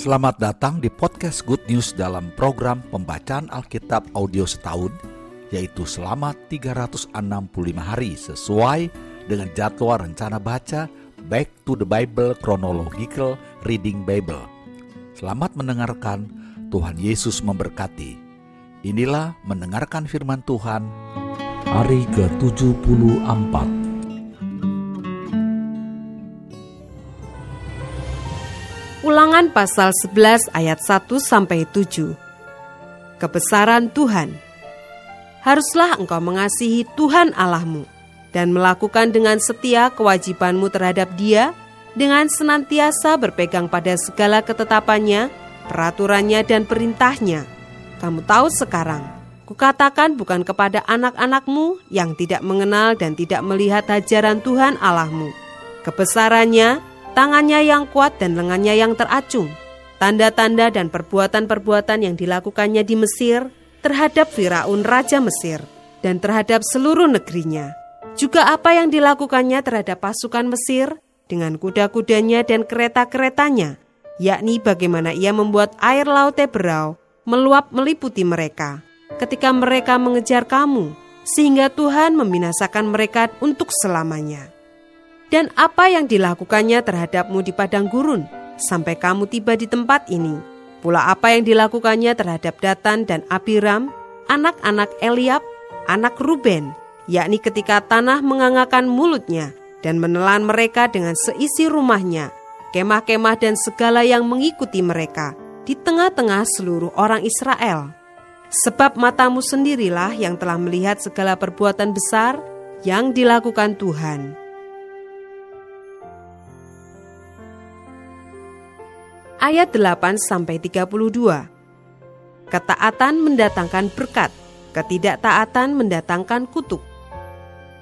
Selamat datang di podcast Good News dalam program pembacaan Alkitab audio setahun, yaitu selama 365 hari sesuai dengan jadwal rencana baca Back to the Bible Chronological Reading Bible. Selamat mendengarkan, Tuhan Yesus memberkati. Inilah mendengarkan firman Tuhan hari ke-74. Ulangan pasal 11 ayat 1 sampai 7. Kebesaran Tuhan. Haruslah engkau mengasihi Tuhan Allahmu dan melakukan dengan setia kewajibanmu terhadap Dia dengan senantiasa berpegang pada segala ketetapannya, peraturannya dan perintahnya. Kamu tahu sekarang, kukatakan bukan kepada anak-anakmu yang tidak mengenal dan tidak melihat ajaran Tuhan Allahmu. Kebesarannya, tangannya yang kuat dan lengannya yang teracung, tanda-tanda dan perbuatan-perbuatan yang dilakukannya di Mesir terhadap Firaun Raja Mesir dan terhadap seluruh negerinya. Juga apa yang dilakukannya terhadap pasukan Mesir dengan kuda-kudanya dan kereta-keretanya, yakni bagaimana ia membuat air laut Teberau meluap meliputi mereka. Ketika mereka mengejar kamu, sehingga Tuhan membinasakan mereka untuk selamanya dan apa yang dilakukannya terhadapmu di padang gurun sampai kamu tiba di tempat ini. Pula apa yang dilakukannya terhadap Datan dan Abiram, anak-anak Eliab, anak Ruben, yakni ketika tanah mengangakan mulutnya dan menelan mereka dengan seisi rumahnya, kemah-kemah dan segala yang mengikuti mereka di tengah-tengah seluruh orang Israel. Sebab matamu sendirilah yang telah melihat segala perbuatan besar yang dilakukan Tuhan ayat 8 sampai 32. Ketaatan mendatangkan berkat, ketidaktaatan mendatangkan kutuk.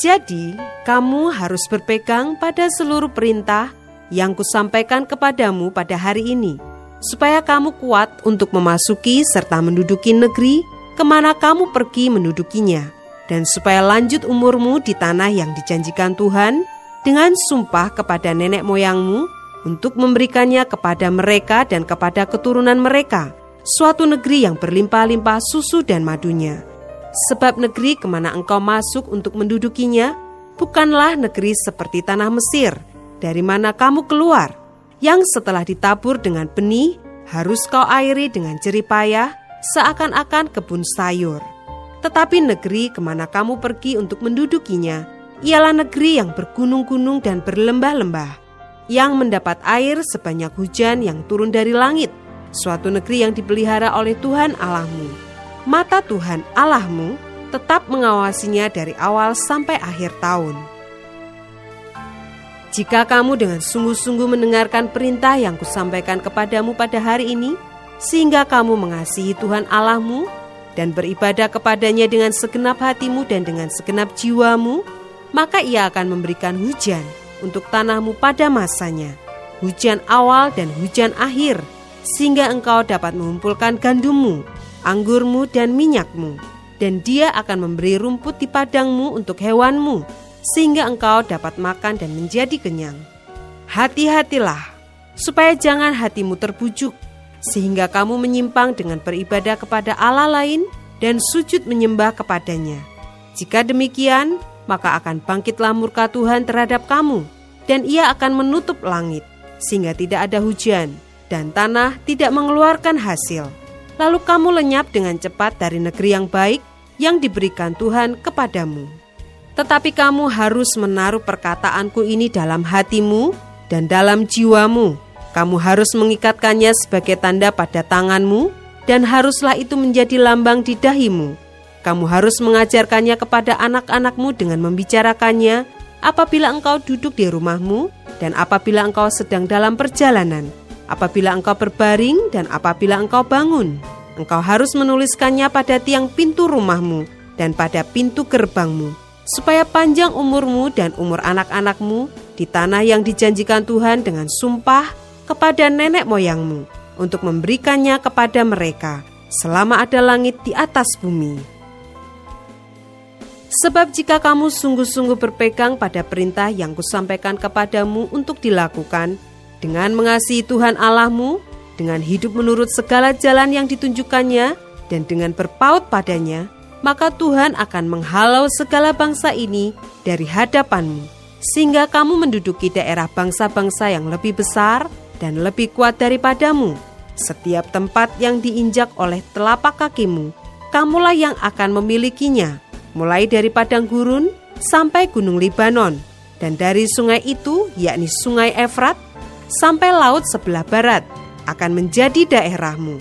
Jadi, kamu harus berpegang pada seluruh perintah yang kusampaikan kepadamu pada hari ini, supaya kamu kuat untuk memasuki serta menduduki negeri ke mana kamu pergi mendudukinya, dan supaya lanjut umurmu di tanah yang dijanjikan Tuhan dengan sumpah kepada nenek moyangmu untuk memberikannya kepada mereka dan kepada keturunan mereka, suatu negeri yang berlimpah-limpah susu dan madunya. Sebab negeri ke mana engkau masuk untuk mendudukinya, bukanlah negeri seperti tanah Mesir, dari mana kamu keluar, yang setelah ditabur dengan benih, harus kau airi dengan jeripayah, seakan-akan kebun sayur. Tetapi negeri ke mana kamu pergi untuk mendudukinya, ialah negeri yang bergunung-gunung dan berlembah-lembah, yang mendapat air sebanyak hujan yang turun dari langit, suatu negeri yang dipelihara oleh Tuhan Allahmu. Mata Tuhan Allahmu tetap mengawasinya dari awal sampai akhir tahun. Jika kamu dengan sungguh-sungguh mendengarkan perintah yang kusampaikan kepadamu pada hari ini, sehingga kamu mengasihi Tuhan Allahmu dan beribadah kepadanya dengan segenap hatimu dan dengan segenap jiwamu, maka ia akan memberikan hujan untuk tanahmu pada masanya, hujan awal dan hujan akhir, sehingga engkau dapat mengumpulkan gandummu, anggurmu, dan minyakmu. Dan dia akan memberi rumput di padangmu untuk hewanmu, sehingga engkau dapat makan dan menjadi kenyang. Hati-hatilah, supaya jangan hatimu terbujuk, sehingga kamu menyimpang dengan beribadah kepada Allah lain dan sujud menyembah kepadanya. Jika demikian, maka akan bangkitlah murka Tuhan terhadap kamu, dan ia akan menutup langit, sehingga tidak ada hujan, dan tanah tidak mengeluarkan hasil. Lalu kamu lenyap dengan cepat dari negeri yang baik yang diberikan Tuhan kepadamu. Tetapi kamu harus menaruh perkataanku ini dalam hatimu dan dalam jiwamu. Kamu harus mengikatkannya sebagai tanda pada tanganmu, dan haruslah itu menjadi lambang di dahimu kamu harus mengajarkannya kepada anak-anakmu dengan membicarakannya apabila engkau duduk di rumahmu dan apabila engkau sedang dalam perjalanan, apabila engkau berbaring dan apabila engkau bangun. Engkau harus menuliskannya pada tiang pintu rumahmu dan pada pintu gerbangmu, supaya panjang umurmu dan umur anak-anakmu di tanah yang dijanjikan Tuhan dengan sumpah kepada nenek moyangmu untuk memberikannya kepada mereka selama ada langit di atas bumi. Sebab jika kamu sungguh-sungguh berpegang pada perintah yang kusampaikan kepadamu untuk dilakukan, dengan mengasihi Tuhan Allahmu, dengan hidup menurut segala jalan yang ditunjukkannya dan dengan berpaut padanya, maka Tuhan akan menghalau segala bangsa ini dari hadapanmu, sehingga kamu menduduki daerah bangsa-bangsa yang lebih besar dan lebih kuat daripadamu. Setiap tempat yang diinjak oleh telapak kakimu, kamulah yang akan memilikinya, mulai dari padang gurun sampai gunung Libanon, dan dari sungai itu, yakni sungai Efrat, sampai laut sebelah barat, akan menjadi daerahmu.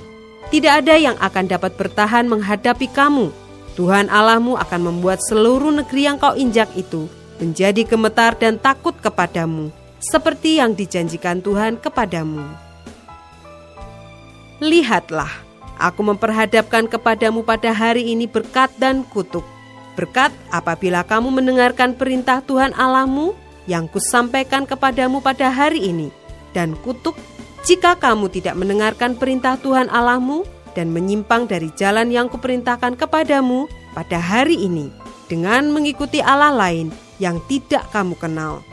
Tidak ada yang akan dapat bertahan menghadapi kamu. Tuhan Allahmu akan membuat seluruh negeri yang kau injak itu menjadi gemetar dan takut kepadamu, seperti yang dijanjikan Tuhan kepadamu. Lihatlah, aku memperhadapkan kepadamu pada hari ini berkat dan kutuk. Berkat apabila kamu mendengarkan perintah Tuhan Allahmu yang kusampaikan kepadamu pada hari ini, dan kutuk jika kamu tidak mendengarkan perintah Tuhan Allahmu dan menyimpang dari jalan yang kuperintahkan kepadamu pada hari ini dengan mengikuti Allah lain yang tidak kamu kenal.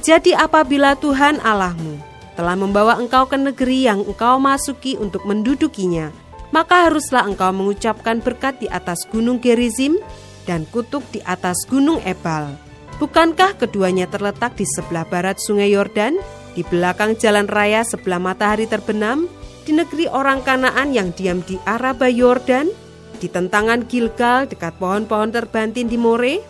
Jadi apabila Tuhan Allahmu telah membawa engkau ke negeri yang engkau masuki untuk mendudukinya, maka haruslah engkau mengucapkan berkat di atas gunung Gerizim dan kutuk di atas gunung Ebal. Bukankah keduanya terletak di sebelah barat sungai Yordan? di belakang jalan raya sebelah matahari terbenam, di negeri orang Kanaan yang diam di Araba Yordan, di tentangan Gilgal dekat pohon-pohon terbantin di More,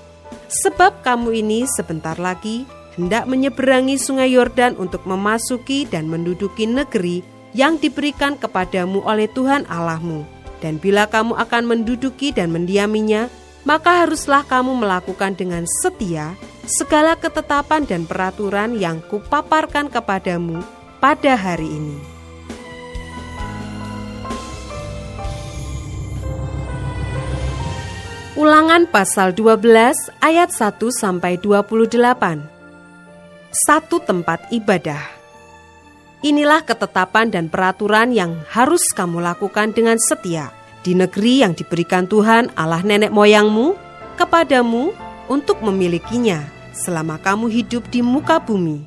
sebab kamu ini sebentar lagi hendak menyeberangi sungai Yordan untuk memasuki dan menduduki negeri yang diberikan kepadamu oleh Tuhan Allahmu. Dan bila kamu akan menduduki dan mendiaminya, maka haruslah kamu melakukan dengan setia segala ketetapan dan peraturan yang kupaparkan kepadamu pada hari ini. Ulangan pasal 12 ayat 1 sampai 28. Satu tempat ibadah. Inilah ketetapan dan peraturan yang harus kamu lakukan dengan setia di negeri yang diberikan Tuhan Allah nenek moyangmu kepadamu untuk memilikinya selama kamu hidup di muka bumi.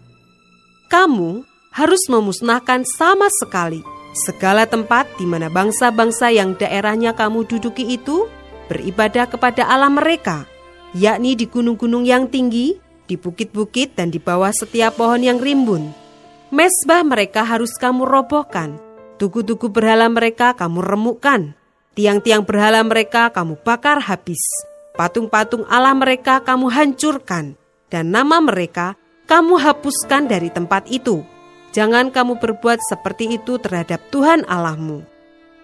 Kamu harus memusnahkan sama sekali segala tempat di mana bangsa-bangsa yang daerahnya kamu duduki itu beribadah kepada Allah mereka, yakni di gunung-gunung yang tinggi, di bukit-bukit dan di bawah setiap pohon yang rimbun. Mesbah mereka harus kamu robohkan, tugu-tugu berhala mereka kamu remukkan, Tiang-tiang berhala mereka kamu bakar habis. Patung-patung Allah mereka kamu hancurkan. Dan nama mereka kamu hapuskan dari tempat itu. Jangan kamu berbuat seperti itu terhadap Tuhan Allahmu.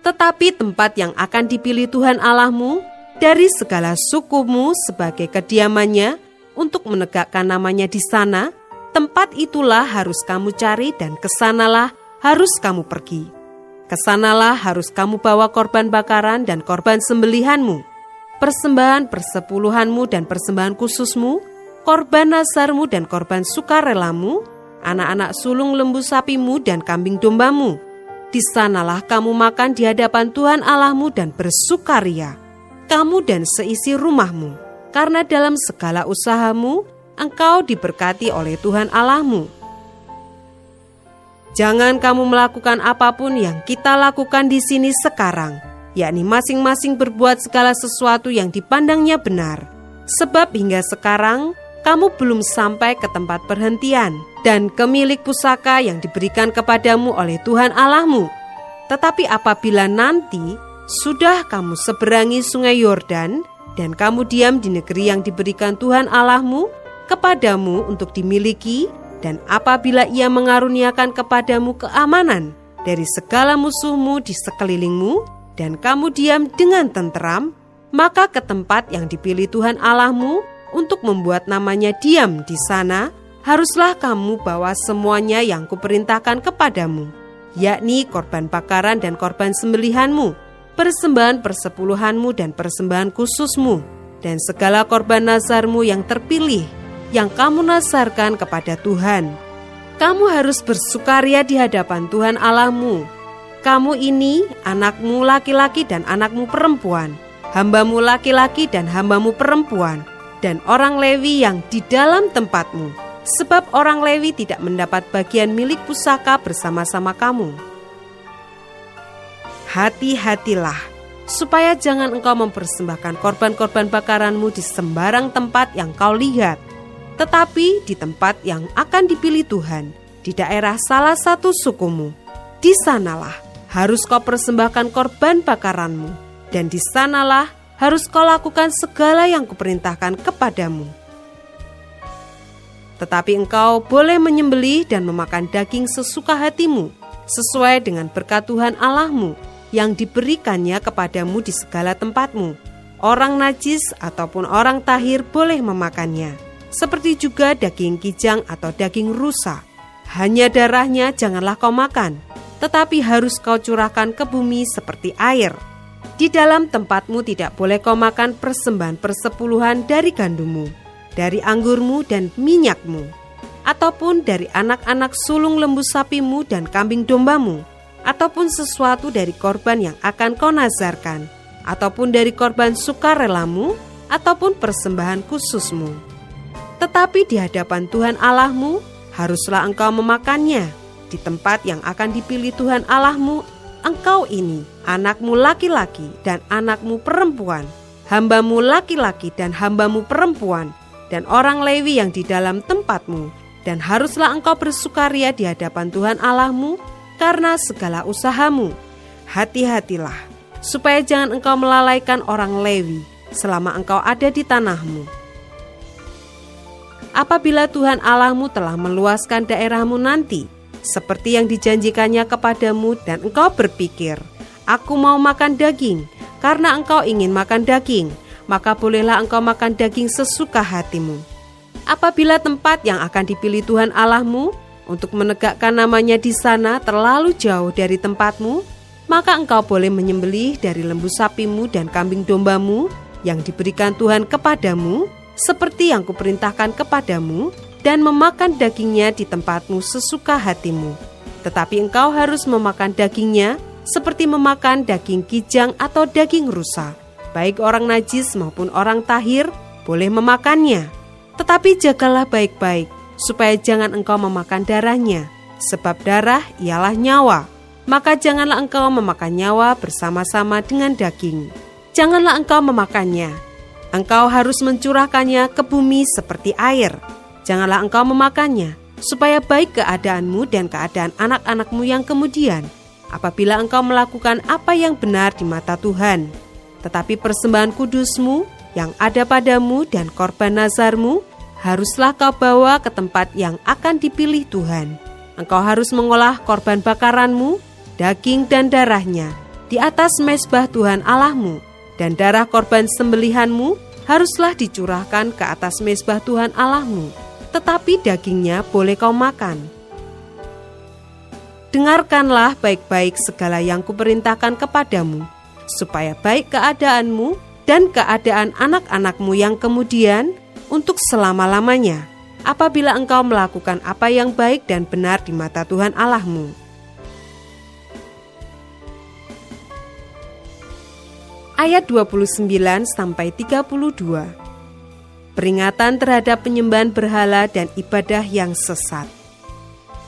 Tetapi tempat yang akan dipilih Tuhan Allahmu dari segala sukumu sebagai kediamannya untuk menegakkan namanya di sana, tempat itulah harus kamu cari dan ke sanalah harus kamu pergi. Ke sanalah harus kamu bawa korban bakaran dan korban sembelihanmu, persembahan persepuluhanmu dan persembahan khususmu, korban nasarmu dan korban sukarelamu, anak-anak sulung lembu sapimu dan kambing dombamu. Di sanalah kamu makan di hadapan Tuhan Allahmu dan bersukaria, kamu dan seisi rumahmu, karena dalam segala usahamu engkau diberkati oleh Tuhan Allahmu Jangan kamu melakukan apa pun yang kita lakukan di sini sekarang, yakni masing-masing berbuat segala sesuatu yang dipandangnya benar. Sebab hingga sekarang kamu belum sampai ke tempat perhentian dan kemilik pusaka yang diberikan kepadamu oleh Tuhan Allahmu. Tetapi apabila nanti sudah kamu seberangi sungai Yordan dan kamu diam di negeri yang diberikan Tuhan Allahmu kepadamu untuk dimiliki dan apabila ia mengaruniakan kepadamu keamanan dari segala musuhmu di sekelilingmu, dan kamu diam dengan tenteram, maka ke tempat yang dipilih Tuhan Allahmu untuk membuat namanya diam di sana, haruslah kamu bawa semuanya yang kuperintahkan kepadamu, yakni korban bakaran dan korban sembelihanmu, persembahan persepuluhanmu dan persembahan khususmu, dan segala korban nazarmu yang terpilih yang kamu nasarkan kepada Tuhan. Kamu harus bersukaria di hadapan Tuhan Allahmu. Kamu ini anakmu laki-laki dan anakmu perempuan, hambamu laki-laki dan hambamu perempuan, dan orang Lewi yang di dalam tempatmu, sebab orang Lewi tidak mendapat bagian milik pusaka bersama-sama kamu. Hati-hatilah, supaya jangan engkau mempersembahkan korban-korban bakaranmu di sembarang tempat yang kau lihat, tetapi di tempat yang akan dipilih Tuhan, di daerah salah satu sukumu. Di sanalah harus kau persembahkan korban bakaranmu, dan di sanalah harus kau lakukan segala yang kuperintahkan kepadamu. Tetapi engkau boleh menyembelih dan memakan daging sesuka hatimu, sesuai dengan berkat Tuhan Allahmu yang diberikannya kepadamu di segala tempatmu. Orang najis ataupun orang tahir boleh memakannya, seperti juga daging kijang atau daging rusa. Hanya darahnya janganlah kau makan, tetapi harus kau curahkan ke bumi seperti air di dalam tempatmu tidak boleh kau makan persembahan persepuluhan dari gandummu, dari anggurmu dan minyakmu, ataupun dari anak-anak sulung lembu sapimu dan kambing dombamu, ataupun sesuatu dari korban yang akan kau nazarkan, ataupun dari korban sukarelamu, ataupun persembahan khususmu. Tetapi di hadapan Tuhan Allahmu, haruslah engkau memakannya di tempat yang akan dipilih Tuhan Allahmu engkau ini, anakmu laki-laki dan anakmu perempuan, hambamu laki-laki dan hambamu perempuan, dan orang Lewi yang di dalam tempatmu, dan haruslah engkau bersukaria di hadapan Tuhan Allahmu karena segala usahamu. Hati-hatilah, supaya jangan engkau melalaikan orang Lewi selama engkau ada di tanahmu. Apabila Tuhan Allahmu telah meluaskan daerahmu nanti, seperti yang dijanjikannya kepadamu dan engkau berpikir, aku mau makan daging, karena engkau ingin makan daging, maka bolehlah engkau makan daging sesuka hatimu. Apabila tempat yang akan dipilih Tuhan Allahmu untuk menegakkan namanya di sana terlalu jauh dari tempatmu, maka engkau boleh menyembelih dari lembu sapimu dan kambing dombamu yang diberikan Tuhan kepadamu, seperti yang kuperintahkan kepadamu, dan memakan dagingnya di tempatmu sesuka hatimu. Tetapi engkau harus memakan dagingnya seperti memakan daging kijang atau daging rusa. Baik orang najis maupun orang tahir boleh memakannya. Tetapi jagalah baik-baik supaya jangan engkau memakan darahnya, sebab darah ialah nyawa. Maka janganlah engkau memakan nyawa bersama-sama dengan daging. Janganlah engkau memakannya. Engkau harus mencurahkannya ke bumi seperti air Janganlah engkau memakannya, supaya baik keadaanmu dan keadaan anak-anakmu yang kemudian, apabila engkau melakukan apa yang benar di mata Tuhan. Tetapi persembahan kudusmu yang ada padamu dan korban nazarmu haruslah kau bawa ke tempat yang akan dipilih Tuhan. Engkau harus mengolah korban bakaranmu, daging dan darahnya di atas mesbah Tuhan Allahmu, dan darah korban sembelihanmu haruslah dicurahkan ke atas mesbah Tuhan Allahmu tetapi dagingnya boleh kau makan. Dengarkanlah baik-baik segala yang kuperintahkan kepadamu, supaya baik keadaanmu dan keadaan anak-anakmu yang kemudian untuk selama-lamanya, apabila engkau melakukan apa yang baik dan benar di mata Tuhan Allahmu. Ayat 29 sampai 32 peringatan terhadap penyembahan berhala dan ibadah yang sesat.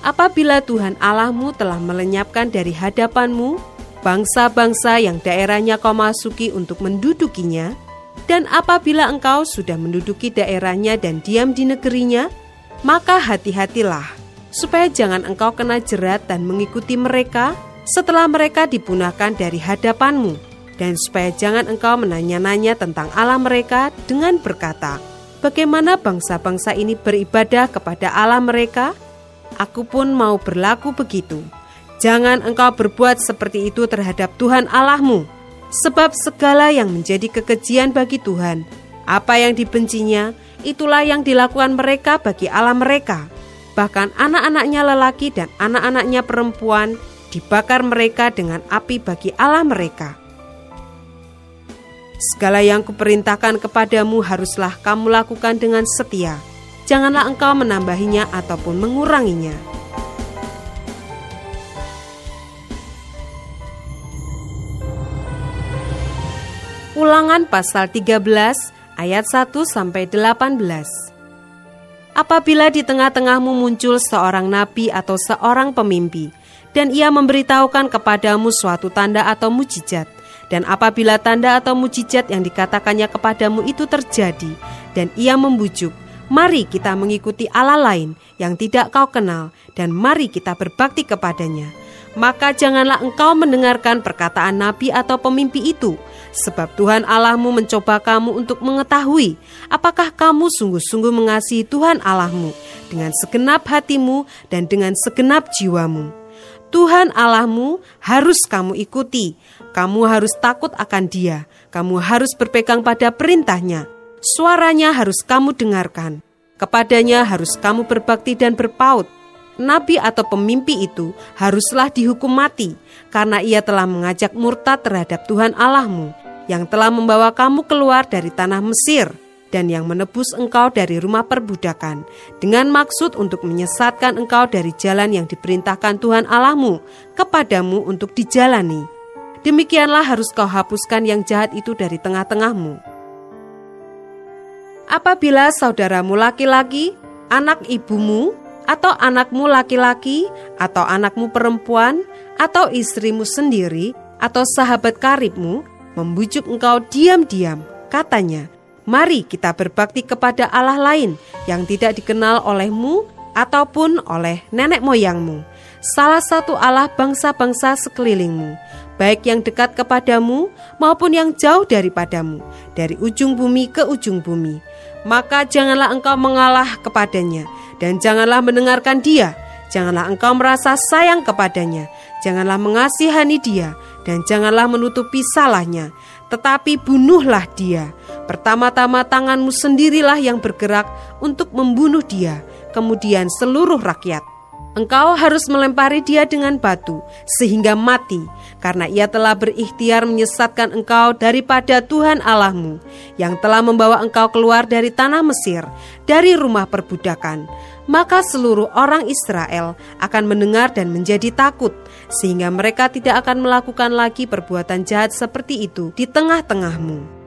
Apabila Tuhan Allahmu telah melenyapkan dari hadapanmu bangsa-bangsa yang daerahnya kau masuki untuk mendudukinya, dan apabila engkau sudah menduduki daerahnya dan diam di negerinya, maka hati-hatilah, supaya jangan engkau kena jerat dan mengikuti mereka setelah mereka dipunahkan dari hadapanmu, dan supaya jangan engkau menanya-nanya tentang Allah mereka dengan berkata, bagaimana bangsa-bangsa ini beribadah kepada Allah mereka, aku pun mau berlaku begitu. Jangan engkau berbuat seperti itu terhadap Tuhan Allahmu, sebab segala yang menjadi kekejian bagi Tuhan, apa yang dibencinya, itulah yang dilakukan mereka bagi Allah mereka. Bahkan anak-anaknya lelaki dan anak-anaknya perempuan dibakar mereka dengan api bagi Allah mereka. Segala yang kuperintahkan kepadamu haruslah kamu lakukan dengan setia. Janganlah engkau menambahinya ataupun menguranginya. Ulangan pasal 13 ayat 1 sampai 18. Apabila di tengah-tengahmu muncul seorang nabi atau seorang pemimpi, dan ia memberitahukan kepadamu suatu tanda atau mujizat, dan apabila tanda atau mujizat yang dikatakannya kepadamu itu terjadi, dan ia membujuk, mari kita mengikuti Allah lain yang tidak kau kenal, dan mari kita berbakti kepadanya. Maka janganlah engkau mendengarkan perkataan nabi atau pemimpi itu, sebab Tuhan Allahmu mencoba kamu untuk mengetahui apakah kamu sungguh-sungguh mengasihi Tuhan Allahmu dengan segenap hatimu dan dengan segenap jiwamu. Tuhan Allahmu harus kamu ikuti, kamu harus takut akan Dia. Kamu harus berpegang pada perintahnya. Suaranya harus kamu dengarkan. Kepadanya harus kamu berbakti dan berpaut. Nabi atau pemimpi itu haruslah dihukum mati karena ia telah mengajak murtad terhadap Tuhan Allahmu yang telah membawa kamu keluar dari tanah Mesir dan yang menebus engkau dari rumah perbudakan dengan maksud untuk menyesatkan engkau dari jalan yang diperintahkan Tuhan Allahmu kepadamu untuk dijalani demikianlah harus kau hapuskan yang jahat itu dari tengah-tengahmu. Apabila saudaramu laki-laki, anak ibumu, atau anakmu laki-laki, atau anakmu perempuan, atau istrimu sendiri, atau sahabat karibmu, membujuk engkau diam-diam, katanya, Mari kita berbakti kepada Allah lain yang tidak dikenal olehmu ataupun oleh nenek moyangmu, salah satu Allah bangsa-bangsa sekelilingmu, baik yang dekat kepadamu maupun yang jauh daripadamu, dari ujung bumi ke ujung bumi. Maka janganlah engkau mengalah kepadanya, dan janganlah mendengarkan dia. Janganlah engkau merasa sayang kepadanya, janganlah mengasihani dia, dan janganlah menutupi salahnya. Tetapi bunuhlah dia. Pertama-tama tanganmu sendirilah yang bergerak untuk membunuh dia, kemudian seluruh rakyat Engkau harus melempari dia dengan batu sehingga mati, karena ia telah berikhtiar menyesatkan engkau daripada Tuhan Allahmu, yang telah membawa engkau keluar dari tanah Mesir, dari rumah perbudakan. Maka seluruh orang Israel akan mendengar dan menjadi takut, sehingga mereka tidak akan melakukan lagi perbuatan jahat seperti itu di tengah-tengahmu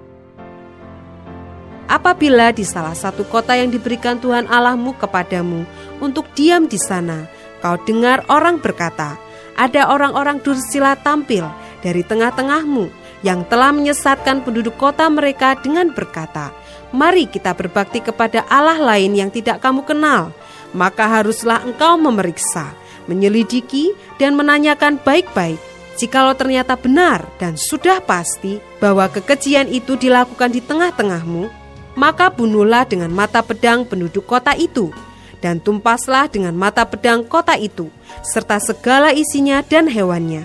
apabila di salah satu kota yang diberikan Tuhan Allahmu kepadamu untuk diam di sana, Kau dengar orang berkata, ada orang-orang dursila tampil dari tengah-tengahmu yang telah menyesatkan penduduk kota mereka dengan berkata, Mari kita berbakti kepada Allah lain yang tidak kamu kenal. Maka haruslah engkau memeriksa, menyelidiki, dan menanyakan baik-baik. Jikalau ternyata benar dan sudah pasti bahwa kekejian itu dilakukan di tengah-tengahmu, maka bunuhlah dengan mata pedang penduduk kota itu dan tumpaslah dengan mata pedang kota itu, serta segala isinya dan hewannya.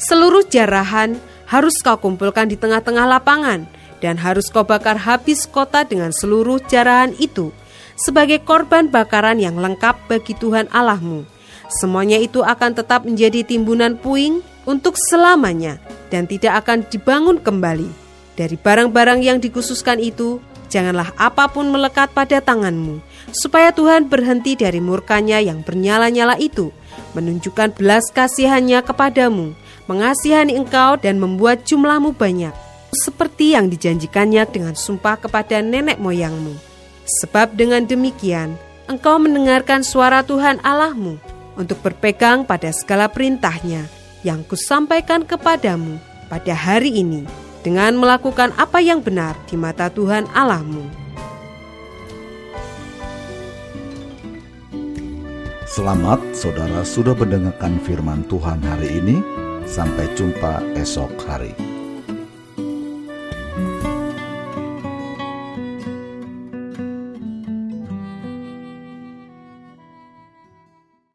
Seluruh jarahan harus kau kumpulkan di tengah-tengah lapangan, dan harus kau bakar habis kota dengan seluruh jarahan itu, sebagai korban bakaran yang lengkap bagi Tuhan Allahmu. Semuanya itu akan tetap menjadi timbunan puing untuk selamanya, dan tidak akan dibangun kembali. Dari barang-barang yang dikhususkan itu, janganlah apa pun melekat pada tanganmu, supaya Tuhan berhenti dari murkanya yang bernyala-nyala itu, menunjukkan belas kasihannya kepadamu, mengasihani engkau dan membuat jumlahmu banyak, seperti yang dijanjikannya dengan sumpah kepada nenek moyangmu. Sebab dengan demikian, engkau mendengarkan suara Tuhan Allahmu untuk berpegang pada segala perintahnya yang kusampaikan kepadamu pada hari ini dengan melakukan apa yang benar di mata Tuhan Allahmu. Selamat saudara sudah mendengarkan firman Tuhan hari ini. Sampai jumpa esok hari.